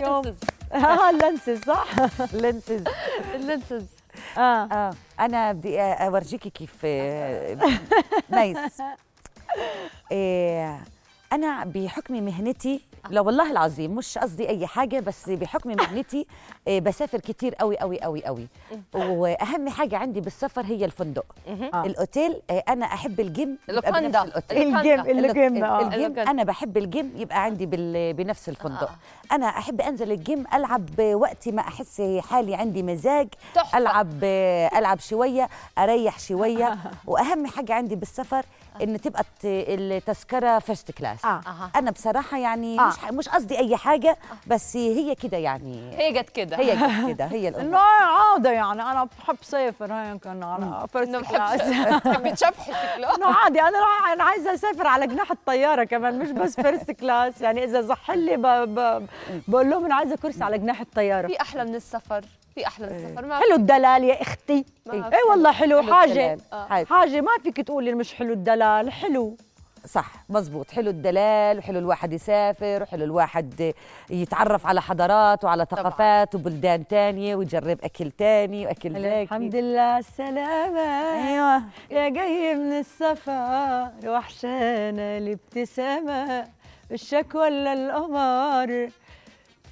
اليوم. آه ال lenses صح؟ lenses. ال lenses آه. آه. أنا بدي أورجيكي كيف آه، nice. إيه أنا بحكم مهنتي لا والله العظيم مش قصدي أي حاجة بس بحكم مهنتي إيه بسافر كتير قوي قوي قوي قوي وأهم حاجة عندي بالسفر هي الفندق. آه. الأوتيل إيه أنا أحب الجيم الجيم الفندق. الجيم الجيم الوكل. أنا بحب الجيم يبقى عندي بال- بنفس الفندق. آه. أنا أحب أنزل الجيم ألعب وقت ما أحس حالي عندي مزاج تحفة. ألعب ألعب شوية أريح شوية. وأهم حاجة عندي بالسفر إن تبقى الت- التذكرة first class أنا بصراحة يعني آه. مش مش قصدي أي حاجة بس هي كده يعني. هي جت كده. هي جت كده هي لا الأمور عادة يعني أنا بحب سافر هيك على first class بتشبحي شكله إنه عادي أنا أنا عايزة أسافر على جناح الطيارة كمان مش بس first class يعني إذا صح لي ب... ب... بقول لهم أنا عايزة كرسي على جناح الطيارة. في أحلى من السفر في أحلى من السفر. ما حلو الدلال يا أختي. إيه. اي والله حلو حلو حاجة. آه. حلو. حاجة ما فيك تقولي مش حلو الدلال حلو. صح مزبوط حلو الدلال وحلو الواحد يسافر وحلو الواحد يتعرف على حضارات وعلى ثقافات وبلدان تانية ويجرب أكل تاني وأكل زاكي الحمد لله السلامة. أيوة. يا جاي من السفر وحشانة الابتسامة الشك ولا القمر؟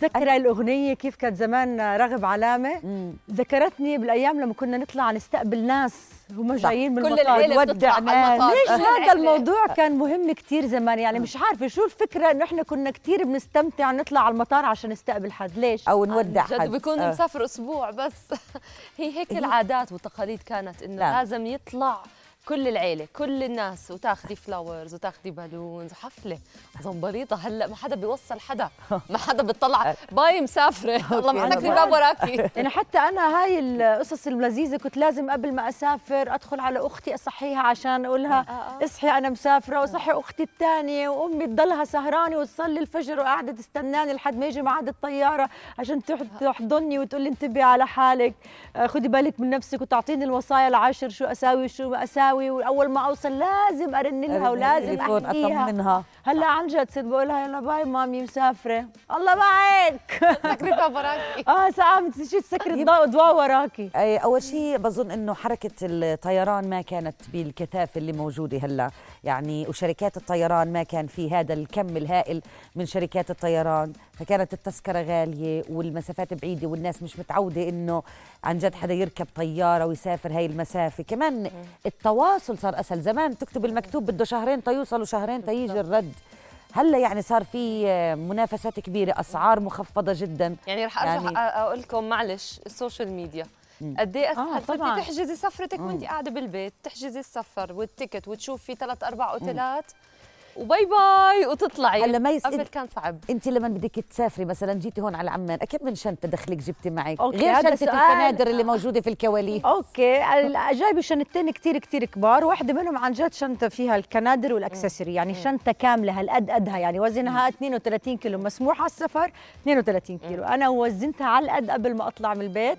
تذكر الأغنية كيف كانت زمان راغب علامة مم. ذكرتني بالأيام لما كنا نطلع نستقبل ناس هم. جايين من كل المطار العيلة بتطلع ناس. المطار. ليش هذا. الموضوع كان مهم كتير زمان يعني مش عارفة شو الفكرة إنه إحنا كنا كتير بنستمتع نطلع على المطار عشان نستقبل حد ليش؟ أو نودع جد حد بيكون آه. مسافر أسبوع بس هي هيك العادات والتقاليد كانت إنه نعم. لازم يطلع كل العيلة كل الناس وتاخذي flowers وتاخذي balloons وحفله زنبريطه هلأ ما حدا بيوصل حدا. ما حدا بيطلع. bye مسافرة. الله ما سكري باب وراكي. يعني حتى أنا هاي القصص اللذيذه كنت لازم قبل ما أسافر أدخل على أختي أصحيها عشان أقولها آه، آه. اصحي أنا مسافرة واصحي أختي الثانية وأمي تضلها سهرانة وتصلي الفجر وقاعدة تستناني لحد ما يجي ميعاد الطيارة عشان تح- تحضني وتقول لي انتبهي على حالك. آه، خدي بالك من نفسك وتعطيني الوصايا العشر شو أساوي وشو ما أساوي. واول ما أوصل لازم أرن لها ولازم أحكيها. أطمنها هلا عن جد صرت بقولها يلا bye mommy مسافرة. الله معك. سكري باب وراكي. آه ساعة نسيت تسكري الضوء ضوء وراكي؟ أي أول شيء بظن إنه حركة الطيران ما كانت بالكثافة اللي موجودة هلا. يعني وشركات الطيران ما كان في هذا الكم الهائل من شركات الطيران. فكانت التذكرة غالية والمسافات بعيدة والناس مش متعودة إنه عن جد حدا يركب طيارة ويسافر هاي المسافة. كمان التواصل صار أسهل. زمان تكتب المكتوب بده شهرين تيوصل وشهرين تيجي الرد. هلأ يعني صار في منافسات كبيرة أسعار مخفضة جدا. يعني رح أرجع يعني- أقول لكم معلش ال social media. قد إيه أسهل؟ آه، طبعاً. تحجزي سفرتك وانت قاعدة بالبيت تحجزي السفر وال ticket وتشوفي ثلاث أربع أوتيلات و bye bye وتطلعي. هلا ما يس- قبل كان صعب. إنت لما بدك تسافري مثلا جيتي هون على عمان أكيد من شنطة دخلك جبتي معك okay، غير شنطة. الكنادر اللي موجودة في الكواليس. okay ال- جايبه شنطتين كتير كتير كبار واحدة منهم عن جد شنطة فيها الكنادر وال accessory يعني شنطة كاملة هالقد قدها يعني وزنها 32 كيلو مسموح على السفر 32 كيلو. أنا وزنتها على القد قبل ما أطلع من البيت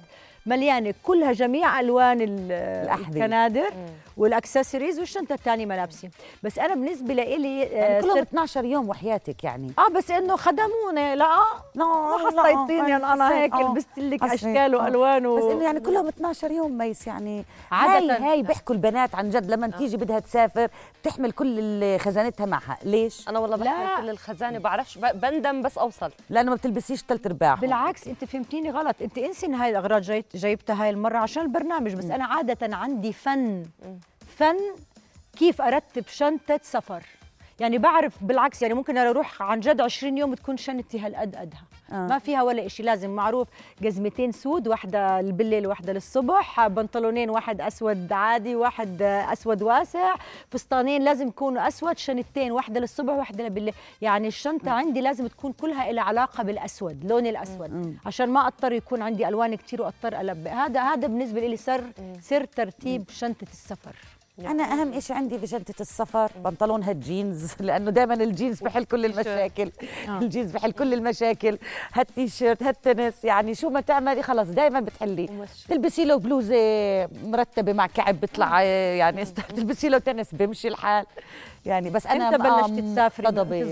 مليانة كلها جميع ألوان ال- الأحذية. الكنادر والأكسسوارز والشنطة الثانية ملابسي. بس أنا بالنسبة يعني آه، كلهم صرت 12 يوم وحياتك يعني. آه بس إنه خدموني. لا لا ما حسيتيني إن أنا هيك لبست لك حسيت، أشكال آه. وألوان و... بس إنه يعني كلهم 12 يوم ميس يعني عادة. هاي هاي بيحكوا البنات عن جد لما تيجي بدها تسافر بتحمل كل خزانتها معها. ليش؟ أنا والله لا. بحمل كل الخزانة بعرفش بندم بس أوصل. لأنه ما بتلبسيش ثلاث ارباعهم بالعكس أنت فهمتيني غلط. أنت انسي ان هاي الأغراض جاي جايبتها هاي المرة عشان البرنامج بس أنا عادة عندي فن. فن كيف أرتب شنطة سفر. يعني بعرف بالعكس يعني ممكن أنا أروح عن جد 20 يوم تكون شنطتي هالقد قدها. آه. ما فيها ولا شيء لازم معروف جزمتين سود واحدة بالليل واحدة للصبح بنطلونين واحد أسود عادي واحد أسود واسع فستانين لازم يكونوا أسود شنطتين واحدة للصبح واحدة بالليل. يعني الشنطة عندي لازم تكون كلها لها علاقة بالأسود لون الأسود. عشان ما أضطر يكون عندي ألوان كتير وأضطر ألبق. هذا هذا بالنسبة لي سر سر ترتيب شنطة السفر. أنا أهم شيء عندي في شنطة السفر بنطلون هالجينز لأنه دائما الجينز بحل كل المشاكل. آه. الجينز بحل كل المشاكل. هالتيشيرت هالتنس يعني شو ما تعملي خلص دائما بتحلي. تلبسي له بلوزة مرتبة مع كعب بيطلع يعني است- تلبسي له تنس بيمشي الحال. يعني بس أنا إمتى بقى بلشتي تسافري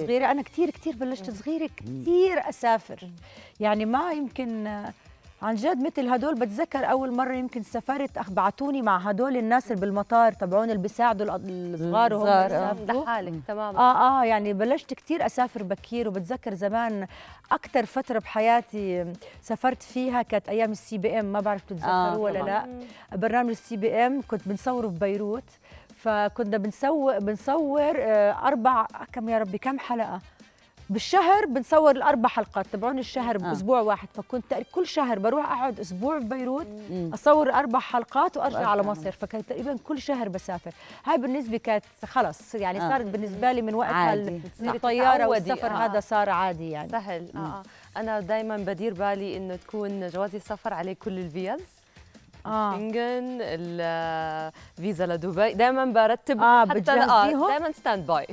صغيرة. أنا كثير كثير بلشت صغيرة كثير أسافر. يعني ما يمكن عن جد مثل هدول بتذكر أول مرة يمكن سافرت بعتوني مع هدول الناس اللي بالمطار تبعون اللي بيساعدوا الصغار وهم الصغار، آه. لحالك تماما. آه آه يعني بلشت كتير أسافر بكير وبتذكر زمان أكثر فترة بحياتي سافرت فيها كانت أيام السي بي ام ما بعرف بتتذكروا آه، ولا. لا. برنامج السي بي ام كنت بنصوره في بيروت فكنا بنسوي بنصور آه، أربع كم يا ربي كم حلقة؟ بالشهر بنصور الأربع حلقات تبعون الشهر آه. بأسبوع واحد فكنت كل شهر بروح أقعد أسبوع في بيروت مم. أصور أربع حلقات وأرجع على مصر فكانت تقريبا كل شهر بسافر. هاي بالنسبة كانت خلص يعني آه. صارت بالنسبة لي من وقتها. ال- الطيارة والسفر آه. هذا صار عادي يعني. سهل. آه آه. أنا دائما بدير بالي إنه تكون جوازي السفر عليه كل الفيز. آه. شنغن الفيزا لدبي. دائما برتب آه، حتى؟ دائما stand by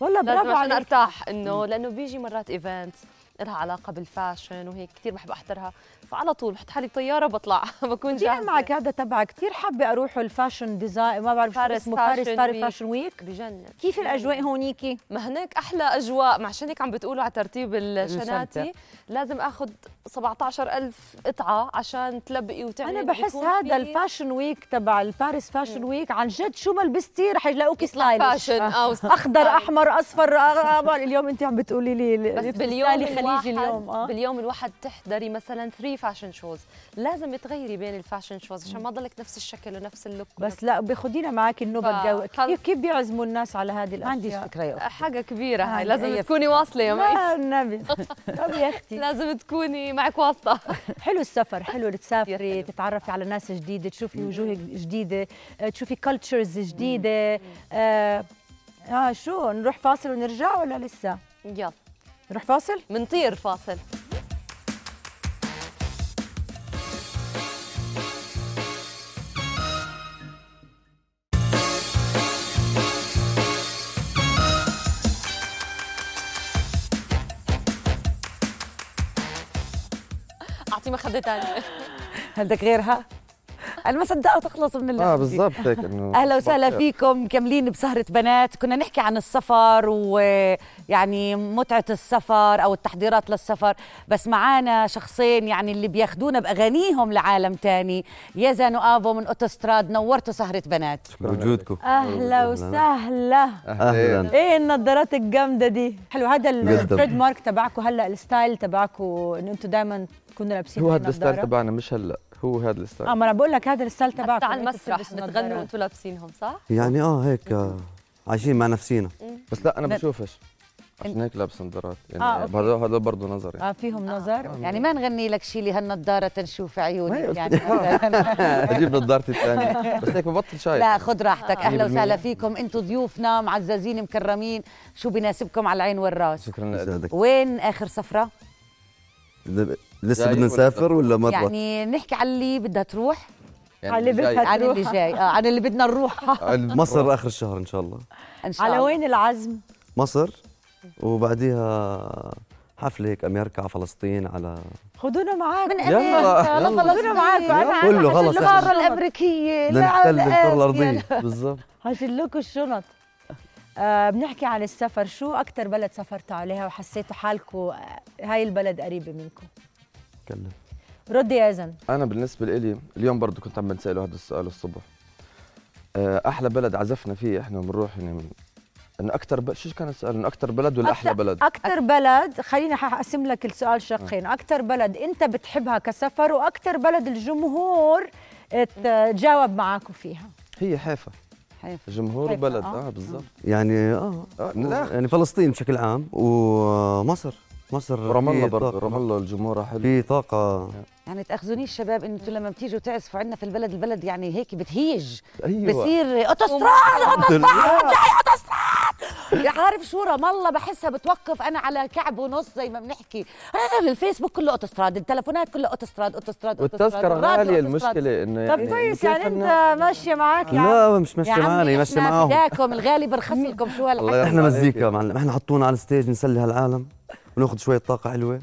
والله برافو عشان أرتاح إنه لأنه بيجي مرات event لها علاقة بال fashion وهيك كثير بحب أحضرها. فعلى طول بحط حالي بطيارة بطلع بكون جاهزة. معك هذا تبع كثير حابة أروح ال fashion design ما بعرف شو اسمه فارس فارس. fashion week بجنن. كيف الأجواء هونيكي؟ ما هناك أحلى أجواء. ما عشان هيك عم بتقولوا على ترتيب الشناتي. لازم آخذ 17000 قطعة عشان تلبقي وتعملي أنا بحس هذا ال fashion week تبع ال Paris fashion week عن جد شو ما لبستي رح يلاقوكي stylish. fashion آه. أخضر أحمر أصفر أغ- اليوم انت عم بتقولي لي بس باليوم الواحد اليوم آه. باليوم الواحد تحضري مثلا 3 fashion shows لازم تغيري بين ال fashion shows عشان ما ضلك نفس الشكل ونفس ال look بس لا بتاخدينا معك النوبة فخلص. كيف كيف بيعزموا الناس على هذه ما عنديش الأشياء؟ فكرة يا أختي. حاجة كبيرة هاي. آه، لازم تكوني واصلة يا مي. النبي طب يا أختي. لازم تكوني معك واسطة. حلو السفر حلو تسافري. تتعرفي على ناس جديدة تشوفي وجوه جديدة آه، تشوفي كلتشرز جديدة. آه, آه شو نروح فاصل ونرجع ولا لسه؟ يلا. نروح فاصل؟ منطير فاصل. مخده ثانية هل غيرها؟ أنا ما صدقت تخلص من اللعبه آه. بالضبط هيك إنه أهلا وسهلا. فيكم مكملين بسهرة بنات. كنا نحكي عن السفر ويعني متعة السفر أو التحضيرات للسفر بس معانا شخصين يعني اللي بياخدونا بأغانيهم لعالم تاني. يزن وافو من أوتوستراد نورتوا سهرة بنات. بوجودكم. أهلا وسهلا. أهلا. إيه النظارات الجامدة دي. حلو هذا. ال trademark تبعكم هلأ ال style تبعكم إنه أنتم دائما تكونوا لابسين هو هذا الستايل. تبعنا مش هلأ. هو هذا الستايل آه ما أنا بقول لك هذا الستايل تبعكم حتى على المسرح بتغنوا. وأنتم لابسينهم صح؟ يعني آه هيك آه عايشين مع نفسينا بس لا أنا. بشوفش عشان هيك لابس نظارات آه، يعني أوكي. هذا هذا برضه نظري آه فيهم نظر يعني ما نغني لك شيلي هالنضاره تنشوف عيوني يعني مثلاً. أجيب نظارتي الثانية بس هيك ببطل شايف لا خذ راحتك آه. أهلا وسهلا 100%. فيكم أنتم ضيوفنا معززين مكرمين شو بناسبكم على العين والراس شكرا لك. وين آخر سفرة لسه بدنا نسافر ولا مرة؟ يعني نحكي على اللي بدها تروح. يعني على اللي. بدها عن اللي. جاي. آه عن اللي بدنا نروح. مصر آخر الشهر إن شاء الله. إن شاء على الله. وين العزم؟ مصر وبعديها حفلة هيك أمريكا على فلسطين على خدونا معاك من يلا، أمريكا يلا. خدونا معاك أنا كله خلص القاره الأمريكية. بدنا نحتل الكرة الأرضية. بالضبط. هشيل لكم الشنط. آه بنحكي عن السفر. شو أكتر بلد سافرتوا عليها وحسيتوا حالكم آه، هاي البلد قريبة منكم؟ كلم ردي يا زن أنا بالنسبة لي اليوم برضه كنت عم بنساله هذا السؤال الصبح. آه، أحلى بلد عزفنا فيه إحنا بنروح يعني من- انه أكثر ب... شو كان السؤال؟ انه أكثر بلد ولا أحلى بلد؟ أكتر بلد خليني حقسم لك السؤال شقين. أكتر بلد أنت بتحبها كسفر وأكتر بلد الجمهور تجاوب معاكم فيها. هي حيفا. حيفا. جمهور حيفا، بلد آه. آه بالضبط. يعني آه. آه،. يعني فلسطين بشكل عام ومصر. مصر ورام الله برضه رام الله الجمهور حلو. في طاقة. يعني تاخذونيش شباب إنه أنتوا لما بتيجوا تعزفوا عندنا في البلد البلد يعني هيك بتهيج. أيوه. بصير أوتوستراد أوتوستراد جاي أوتوستراد. يا عارف شو رام الله؟ بحسها بتوقف أنا على كعب ونص زي ما بنحكي. آه الفيسبوك كله أوتوستراد التلفونات كلها أوتوستراد أوتوستراد والتذكرة غالية. المشكلة إنه طب كويس يعني أنت ماشية معك يعني. لا مش ماشي يا عمي معنا يمشي إحنا معاهم. فداكم الغالي برخص لكم شو الله هالحكي. إحنا. مزيكا معلم. إحنا حطونا على الستيج نسلي هالعالم. وناخذ شوية طاقة حلوة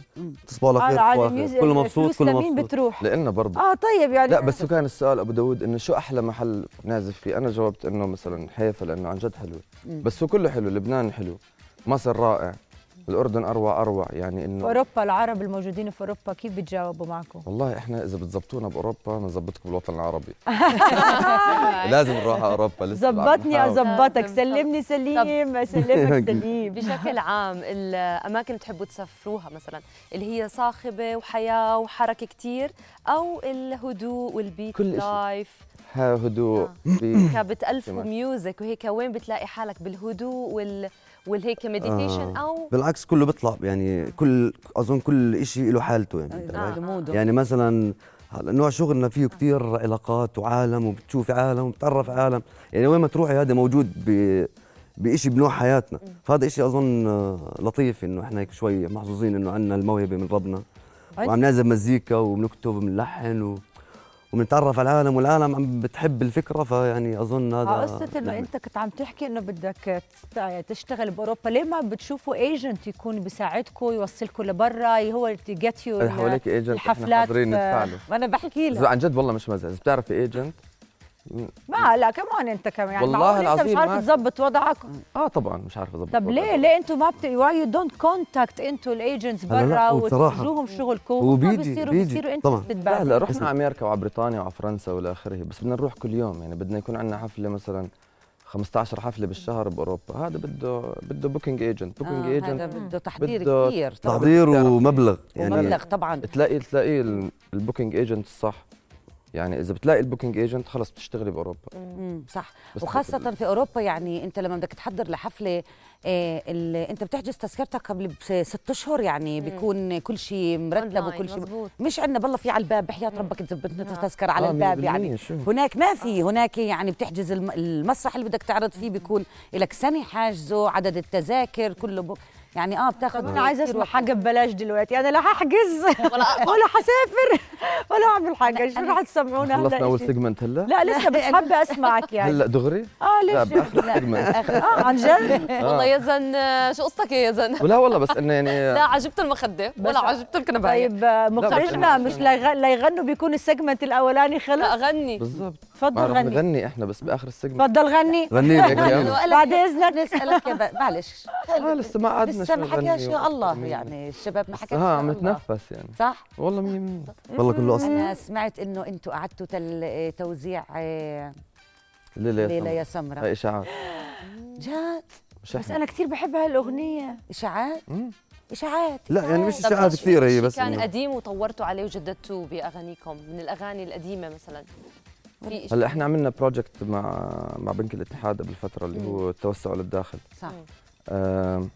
تصبحوا على آه، خير تصبحوا على. كله مبسوط كله لمين مبسوط. بتروح؟ لإلنا برضه آه طيب يعني لا بس كان السؤال أبو داود إنه شو أحلى محل نعزف فيه؟ أنا جاوبت إنه مثلا حيفا لأنه عن جد حلو. بس هو كله حلو لبنان حلو مصر رائع. الأردن أروع أروع يعني في انه أوروبا العرب الموجودين في أوروبا كيف بتجاوبوا معكم؟ والله إحنا إذا بتزبطونا بأوروبا بنظبطكم بالوطن العربي لازم نروح على أوروبا لسه نحاول. أظبطك. سلمني سليم سلمك سليم بشكل عام الأماكن اللي بتحبوا تسافروها مثلا اللي هي صاخبة وحياة وحركة كتير أو الهدوء والبيت كل إشي. لايف ها هدوء آه. تمام. music وهيك وين بتلاقي حالك بالهدوء وال والهيك meditation آه. أو بالعكس كله بيطلع يعني كل أظن كل شيء له حالته يعني آه. يعني مثلا هلا نوع شغلنا فيه كتير علاقات وعالم وبتشوفي عالم وبتعرف عالم يعني وين ما تروحي هذا موجود ب بشيء بنوع حياتنا. فهذا شيء أظن لطيف إنه إحنا هيك شوي محظوظين إنه عندنا الموهبة من ربنا. وعم نعزف مزيكا وبنكتب وبنلحن و... وبنتعرف على العالم والعالم عم بتحب الفكرة فيعني أظن هذا آه قصة إنه. أنت كنت عم تحكي إنه بدك تشتغل بأوروبا ليه ما بتشوفوا agent يكون بيساعدكم يوصلكم لبرا who get you اللي حواليك agent إحنا الحفلات؟ حاضرين ندفع له ما أنا بحكي لك. عن جد والله مش مزح إذا بتعرفي ايجنت ما لا كمان انت كمان يعني؟ والله معقول انت مش العظيم عارف تظبط وضعك؟ آه طبعا مش عارف اضبط طب. ليه؟ ليه أنتم ما بت why you don't contact أنتوا ال agents برا وتوجهوهم شغلكم؟ هو وهم بيجي- بيصيروا بيصيروا طبعاً. interested لا لا رحنا على أمريكا وعلى بريطانيا وعلى فرنسا والى آخره بس بدنا نروح كل يوم يعني بدنا يكون عندنا حفلة مثلا 15 حفلة بالشهر بأوروبا. هذا بده بده booking agent booking آه هذا agent بده تحضير كثير تحضير بتعرف- ومبلغ. يعني ومبلغ طبعا. تلاقي تلاقي ال- ال booking agent الصح. يعني إذا بتلاقي ال booking agent خلص بتشتغلي بأوروبا. مم، صح. بس وخاصة بت- في أوروبا يعني أنت لما بدك تحضر لحفلة آه ال- أنت بتحجز تذكرتك قبل ست أشهر يعني بيكون كل شيء مرتب وكل شيء. مش عندنا بالله في على الباب بحياة ربك تزبط لنا نعم. تذكرة على آه، الباب 100% يعني شو؟ هناك ما في هناك يعني بتحجز الم- المسرح اللي بدك تعرض فيه بيكون لك سنة حاجزه عدد التذاكر كله ب... يعني آه بتاخذ أنا عايزة أسمع. حاجة ببلاش دلوقتي أنا لا هحجز ولا حسافر. ولا أعمل حاجة. شو رح تسمعونا خلصنا أول هلا segment هلأ؟ لا لسه بس حابه أسمعك يعني. هلأ دغري؟ آه لا ليش باخر segment آه عن جد؟ والله يا زن آه، شو قصتك يا زن؟ ولا والله بس إنه يعني لا عجبت المخدة. ولا عجبت الكنباية. طيب آه، مخرجنا مش ليغ- ليغنوا بيكون ال segment الأولاني لا خلص أغني. بالضبط. تفضل غني. نغني إحنا بس بآخر السيجمنت تفضل غني. غني لك بعد إذنك. نسألك يا معلش. آه لسه ما قعدنا لسه شو ما حكاش يا الله. يعني الشباب ما حكاش ها عم. نتنفس يعني. صح؟ والله مية والله كله أصلا. أنا سمعت إنه أنتم قعدتوا. آه، توزيع آه، ليلة ليلى يا هاي سمرة. إشاعات. جد؟ مش بس أنا كثير بحب هالأغنية. إشاعات. إشاعات. لا يعني مش طب إشاعات كثيره هي بس كان قديم وطورتوا عليه وجددتوه بأغانيكم من الأغاني القديمة مثلا. هلا إحنا عملنا project مع مع بنك الاتحاد قبل فترة اللي هو التوسع للداخل. صح. آم،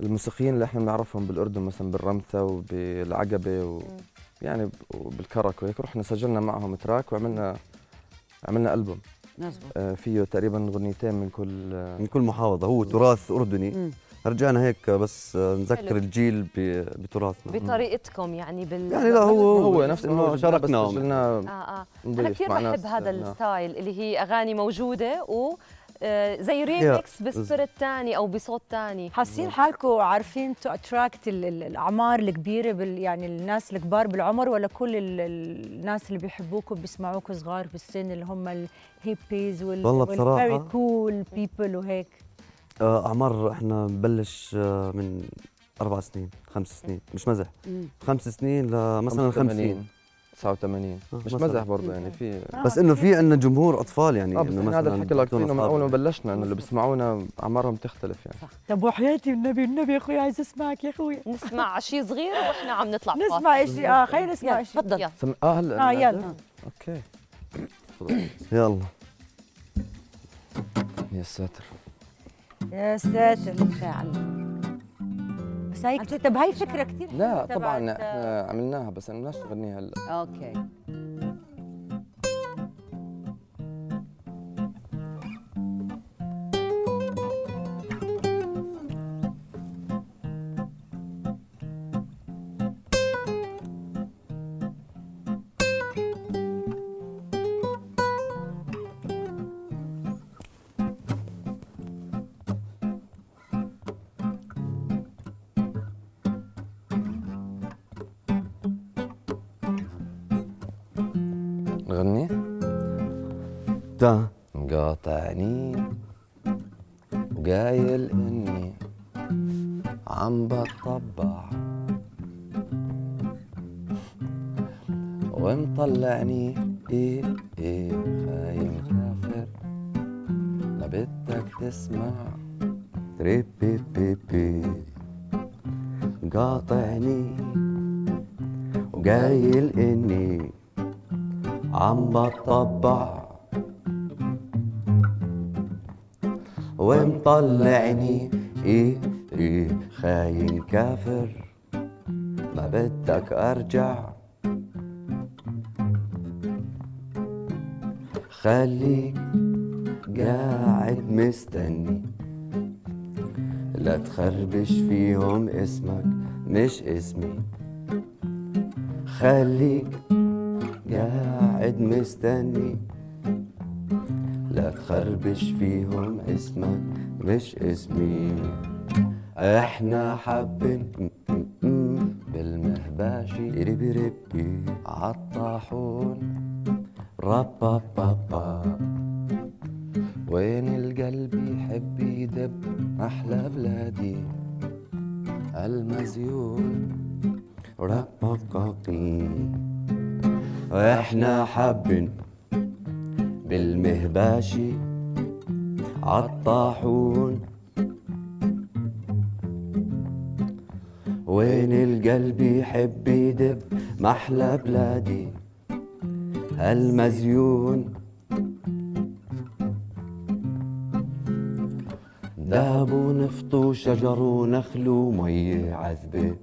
الموسيقيين اللي إحنا بنعرفهم بالأردن مثلا بالرمثة وبالعقبة و يعني وبالكرك وهيك رحنا سجلنا معهم track وعملنا عملنا ألبوم. مزبوط. آه، فيه تقريبا أغنيتين من كل آه، من كل محافظة هو تراث أردني. مم. رجعنا هيك بس نذكر حلو. الجيل ب- بتراثنا. بطريقتكم يعني بال يعني لا هو هو نفس إنه انه. شاركنا. آه آه. أنا كثير بحب هذا نعم. ال style اللي هي أغاني موجودة و آه، زي remix ب spirit تاني أو بصوت تاني. حاسين حالكم عارفين to attract الأعمار الكبيرة بال يعني الناس الكبار بالعمر ولا كل ال- ال- الناس اللي بيحبوكم بيسمعوكم صغار في السن اللي هم الهيبيز وال والله بصراحة- very cool people وهيك؟ آه، أعمار إحنا بنبلش آه، من أربع سنين خمس سنين مش مزح. خمس سنين لمثلا 50 89 آه، مش. مزح برضه يعني في بس إنه في عندنا جمهور أطفال يعني آه بس إنه هذا الحكي بيعطونا من أول ما. بلشنا إنه اللي بيسمعونا أعمارهم تختلف يعني طب وحياتي النبي النبي يا أخوي عايز اسمعك يا أخوي نسمع شيء صغير وإحنا عم نطلع نسمع شيء آه خلينا نسمع شيء تفضل. سم... آه هلا آه يلا؟ أوكي. يلا يا ساتر يا ساتر فاعل بس هي كتير طب هي فكرة كثير لا طبعا إحنا عملناها بس أنا بدناش نغنيها هلا. أوكي. مقاطعني وقايل إني عم بطبع. ومطلعني إيه إيه خايم كافر. ما بدك تسمع. ري بي بي بي. قاطعني. وقايل إني عم ومطلعني. إيه إيه خاين كافر. ما بدك أرجع. خليك قاعد مستني. لا تخربش فيهم اسمك مش اسمي. خليك قاعد مستني. لا تخربش فيهم اسمك مش اسمي. إحنا حابين بالمهباشي ريبي ريبي عالطاحون رابا بابا وين القلب يحب يدب أحلى بلادي؟ المزيون. رابا قاقي إحنا حابين بالمهباشي عالطاحون وين القلب يحب يدب محلى بلادي المزيون دهب ونفط وشجر ونخل ومية عذبة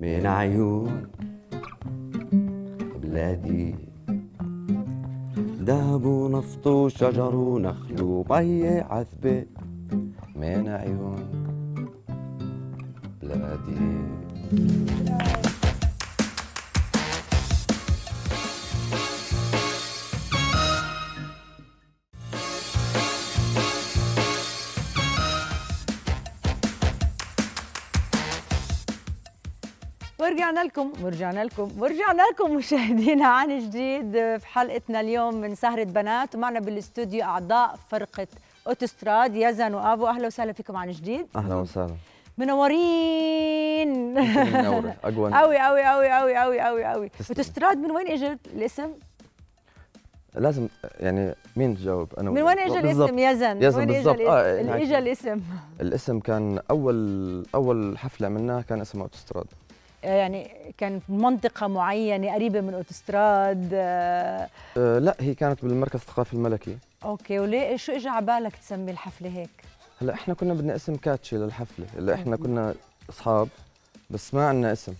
من عيون بلادي. دهب ونفط وشجر ونخل ومية عذبة من عيون بلادي ورجعنا لكم ورجعنا لكم ورجعنا لكم مشاهدينا عن جديد في حلقتنا اليوم من سهرة بنات ومعنا بالأستوديو أعضاء فرقة أوتوستراد يزن وأبو أهلا وسهلا فيكم عن جديد أهلا وسهلا منورين منورة أقوى قوي قوي قوي قوي قوي قوي قوي. أوتوستراد من وين اجى الاسم؟ لازم يعني مين تجاوب أنا من وين اجى. الاسم يزن؟ يزن وين اجى بالضبط. آه،؟ هيك. اجى الاسم الاسم كان أول أول حفلة عملناها كان اسمها أوتوستراد يعني كان في منطقة معينة قريبة من أوتوستراد آه، أه لا هي كانت بالمركز الثقافي الملكي. أوكي وليه؟ شو اجى على بالك تسمي الحفلة هيك؟ هلا إحنا كنا بدنا اسم catchy للحفلة هلا إحنا كنا أصحاب بس ما عندنا اسم.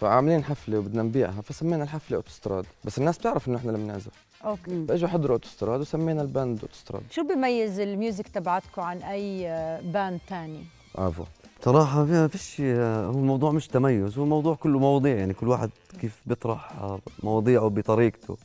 فعاملين حفلة وبدنا نبيعها فسمينا الحفلة أوتوستراد. بس الناس بتعرف إنه إحنا اللي بنعزف أوكي. فإجوا حضروا أوتوستراد وسمينا ال band أوتوستراد. شو بيميز ال music تبعتكم عن أي آه، band تاني؟ آفو. صراحة ما فيش هو الموضوع مش تميز هو الموضوع كله مواضيع يعني كل واحد كيف بيطرح مواضيعه بطريقته.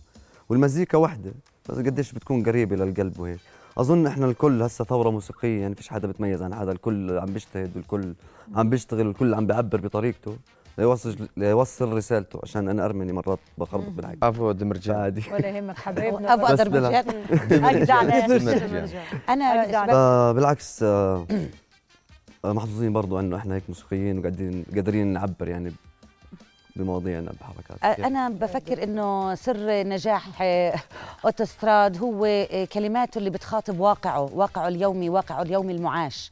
والمزيكا واحدة بس قديش بتكون قريبة للقلب وهيك. أظن إحنا الكل هسه ثورة موسيقية يعني فيش حدا بتميز عن حدا الكل عم بيجتهد والكل عم بيشتغل والكل عم بيعبر بطريقته ليوصل ليوصل رسالته عشان أنا أرمني مرات بخربط بالحق افو دمرجان عادي. ولا يهمك حبايبنا أبو بس اذربيجان اجدع ناس دمرجان. أنا. آه بالعكس آه، محظوظين برضو أنه إحنا هيك موسيقيين وقاعدين قادرين نعبر يعني بمواضيعنا بحركات أنا بفكر إنه سر نجاح آه، أوتوستراد هو آه، كلماته اللي بتخاطب واقعه واقعه اليومي واقعه اليومي المعاش.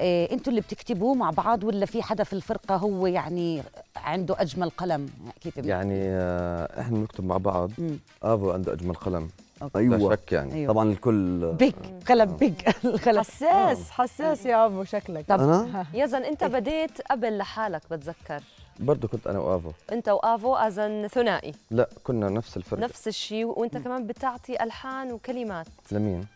آه، أنتوا اللي بتكتبوه مع بعض ولا في حدا في الفرقة هو يعني عنده أجمل قلم؟ كيف يعني إحنا بنكتب مع بعض. آفو عنده أجمل قلم. لا أيوه. شك يعني. أيوة. طبعا الكل بيج. قلم بيج. القلم حساس حساس يا أبو شكلك. طب أنا؟ يزن أنت بديت قبل لحالك بتذكر. برضه كنت أنا وآفو. أنت وآفو أزن ثنائي. لا كنا نفس الفرقه نفس الشيء وأنت كمان بتعطي ألحان وكلمات. لمين؟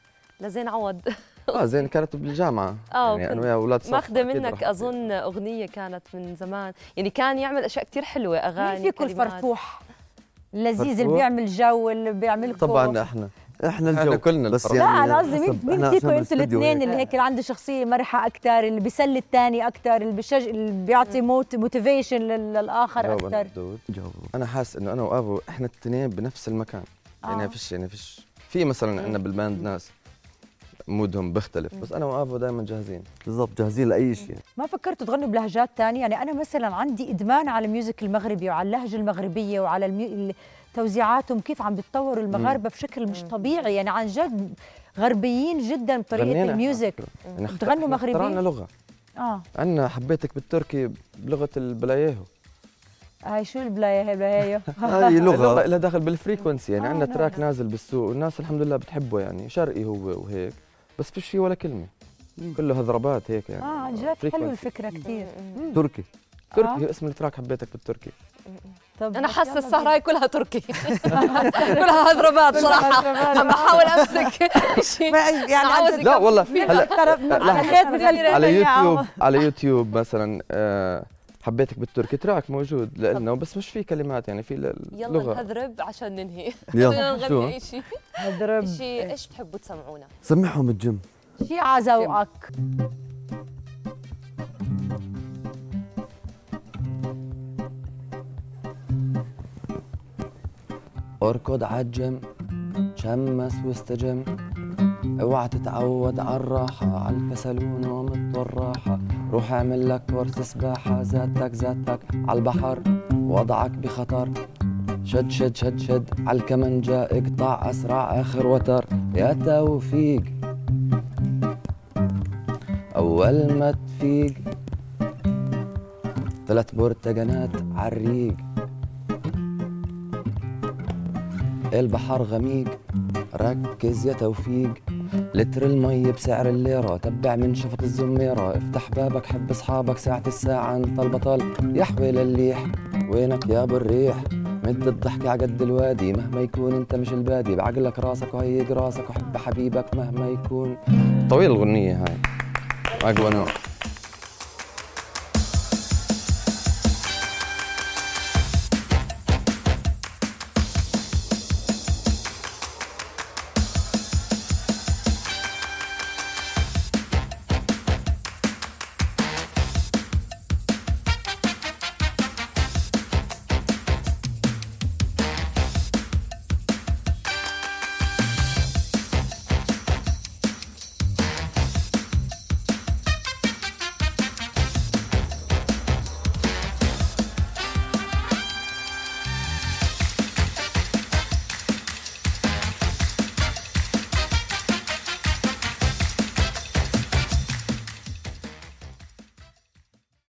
لزين عوض. آه زين كانت بالجامعة. آه، يعني أنا ويا أولاد صف. ماخذه منك أظن أغنية كانت من زمان. يعني كان يعمل أشياء كتير حلوة أغاني مين فيكم. الفرفوح اللذيذ اللي؟ بيعمل جو اللي بيعمل طبعا إحنا إحنا إحنا الجو كلنا بس الفرق. لا يعني أنا قصدي مين مين فيكم أنتوا الاثنين. اللي هيك اللي عنده شخصية مرحة أكثر اللي بيسلي الثاني أكثر اللي بشج اللي بيعطي mot motivation للآخر أكثر أنا حاسس إنه أنا وافو إحنا الاثنين بنفس المكان يعني آه. فيش يعني فيش في مثلا عندنا بال band ناس مودهم بيختلف بس أنا وآفو دائما جاهزين. بالضبط جاهزين لأي شيء. ما فكرتوا تغنوا بلهجات تانية؟ يعني أنا مثلا عندي إدمان على ال music المغربي وعلى اللهجة المغربية وعلى الميو... توزيعاتهم كيف عم بتطوروا المغاربة بشكل مش طبيعي. يعني عن جد غربيين جدا إحنا. ال music. يعني بتغنوا إحنا مغربي؟ اخترعنا لغة. آه. عندنا حبيتك بالتركي بلغة البلاياهو. هاي شو البلاية هي البلاية هذه لغه لها داخل بال frequency يعني آه، عندنا track. نازل بالسوق والناس الحمد لله بتحبه. يعني شرقي هو وهيك. بس فيش فيه ولا كلمة. كله هضربات هيك يعني. آه عن جد حلو. الفكرة كثير تركي. تركي اسم ال track حبيتك بالتركي. طب أنا حاسة السهره هاي كلها تركي. كلها هضربات صراحة. عم بحاول أمسك. شيء يعني لا والله هلا على يوتيوب على يوتيوب مثلا آه، حبيتك بالتركي track موجود لنا بس مش في كلمات يعني في يلا لغة. نهذرب عشان ننهي. يلا؟ نغني اي شيء شيء إيش بتحبوا تسمعونا؟ سمعهم الجيم. شي عزوقك أركض عالجيم شمس واستجم اوعى تتعود عالراحة عالكسل ونوم الراحة. روح اعمل لك كورس سباحة ذاتك ذاتك عالبحر وضعك بخطر. شد شد شد شد عالكمنجة اقطع أسرع آخر وتر. يا توفيق أول ما تفيق. ثلاث برتقانات عالريق البحر غميق ركز يا توفيق. لتر المي بسعر الليرة تبع من شفط الزميرة. افتح بابك حب أصحابك ساعة الساعة انت البطل يحوي لليح وينك يا أبو الريح؟ مد الضحكة عقد الوادي مهما يكون أنت مش البادي. بعقلك راسك وهيق راسك وحب حبيبك مهما يكون. طويل الغنية هاي. أقوى نوع.